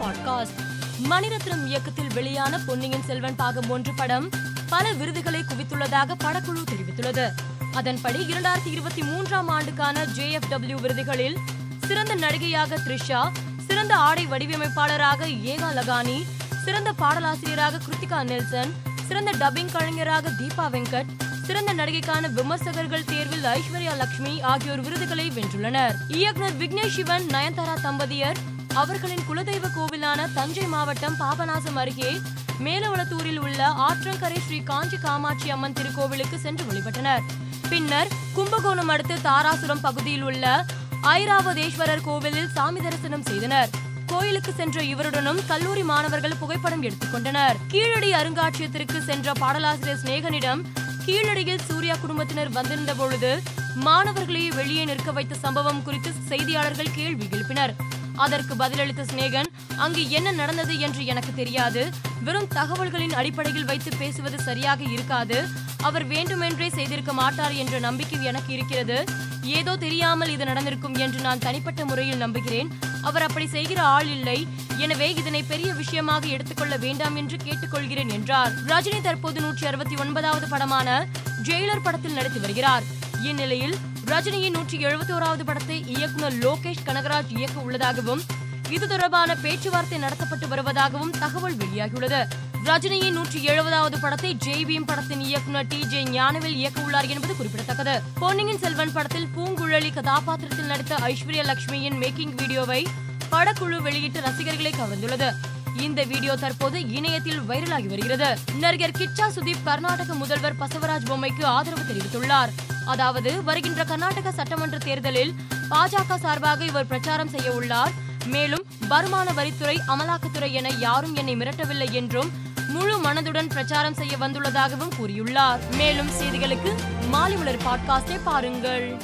Podcast. Mani Ratnam இயக்கத்தில் வெளியான பொன்னியின் செல்வன் பாகம் ஒன்று படம் பல விருதுகளை குவித்துள்ளதாக படக்குழு தெரிவித்துள்ளது. அதன்படி இரண்டாயிரத்தி இருபத்தி மூன்றாம் ஆண்டுக்கான ஜே எஃப் டபிள்யூ விருதுகளில் சிறந்த நடிகையாக த்ரிஷா சிறந்த ஆடை வடிவமைப்பாளராக ஏகா லகானி சிறந்த பாடலாசிரியராக கிருத்திகா நெல்சன் சிறந்த டப்பிங் கலைஞராக தீபா வெங்கட் சிறந்த நடிகைக்கான விமர்சகர்கள் தேர்வில் ஐஸ்வர்யா லட்சுமி ஆகியோர் விருதுகளை வென்றுள்ளனர். இயக்குனர் விக்னேஷ் சிவன் நயன்தாரா தம்பதியர் அவர்களின் குலதெய்வ கோவிலான தஞ்சை மாவட்டம் பாபநாசம் அருகே மேலவளத்தூரில் உள்ள ஆற்றங்கரை ஸ்ரீ காஞ்சி காமாட்சி அம்மன் திருக்கோவிலுக்கு சென்று வழிபட்டனர். பின்னர் கும்பகோணம் அடுத்து தாராசுரம் பகுதியில் உள்ள ஐராவதேஸ்வரர் கோவிலில் சாமி தரிசனம் செய்தனர். கோயிலுக்கு சென்ற இவருடனும் கல்லூரி மாணவர்கள் புகைப்படம் எடுத்துக்கொண்டனர் கீழடி அருங்காட்சியகத்திற்கு சென்ற பாடலாசிரியர் சிநேகனிடம் கீழடியில் சூர்யா குடும்பத்தினர் வந்திருந்த பொழுது மாணவர்களை வெளியே நிற்க வைத்த சம்பவம் குறித்து செய்தியாளர்கள் கேள்வி எழுப்பினர். அதற்கு பதிலளித்த சிநேகன் அங்கு என்ன நடந்தது என்று எனக்கு தெரியாது. வெறும் தகவல்களின் அடிப்படையில் வைத்து பேசுவது சரியாக இருக்காது. அவர் வேண்டுமென்றே செய்திருக்க மாட்டார் என்ற நம்பிக்கை எனக்கு இருக்கிறது. ஏதோ தெரியாமல் இது நடந்திருக்கும் என்று நான் தனிப்பட்ட முறையில் நம்புகிறேன். அவர் அப்படி செய்கிற ஆள் இல்லை. எனவே இதனை பெரிய விஷயமாக எடுத்துக்கொள்ள வேண்டாம் என்று கேட்டுக்கொள்கிறேன் என்றார். ரஜினி தற்போது நூற்றி அறுபத்தி ஒன்பதாவது படமான ஜெயிலர் படத்தில் நடித்து வருகிறார். இந்நிலையில் ரஜினியின் நூற்றி எழுபத்தோராவது படத்தை இயக்குனர் லோகேஷ் கனகராஜ் இயக்க உள்ளதாகவும் இது தொடர்பான பேச்சுவார்த்தை நடத்தப்பட்டு வருவதாகவும் தகவல் வெளியாகியுள்ளது. ரஜினியின் நூற்றி எழுபதாவது படத்தை ஜெய்பீம் படத்தின் இயக்குனர் டி ஜே ஞானவேல் இயக்க உள்ளார் என்பது குறிப்பிடத்தக்கது. பொன்னியின் செல்வன் படத்தில் பூங்குழலி கதாபாத்திரத்தில் நடித்த ஐஸ்வர்யா லட்சுமியின் மேக்கிங் வீடியோவை படக்குழு வெளியிட்டு ரசிகர்களை கவர்ந்துள்ளது. இந்த வீடியோ தற்போது இணையத்தில் வைரலாகி வருகிறது. நடிகர் கிச்சா சுதீப் கர்நாடக முதல்வர் பசவராஜ் பொம்மைக்கு ஆதரவு தெரிவித்துள்ளார். அதாவது வருகின்ற கர்நாடக சட்டமன்ற தேர்தலில் பாஜக சார்பாக இவர் பிரச்சாரம் செய்ய உள்ளார். மேலும் வருமான வரித்துறை அமலாக்கத்துறை என யாரும் என்னை மிரட்டவில்லை என்றும் முழு மனதுடன் பிரச்சாரம் செய்ய வந்துள்ளதாகவும் கூறியுள்ளார். மேலும் செய்திகளுக்கு மாலை மலர் பாட்காஸ்டை பாருங்கள்.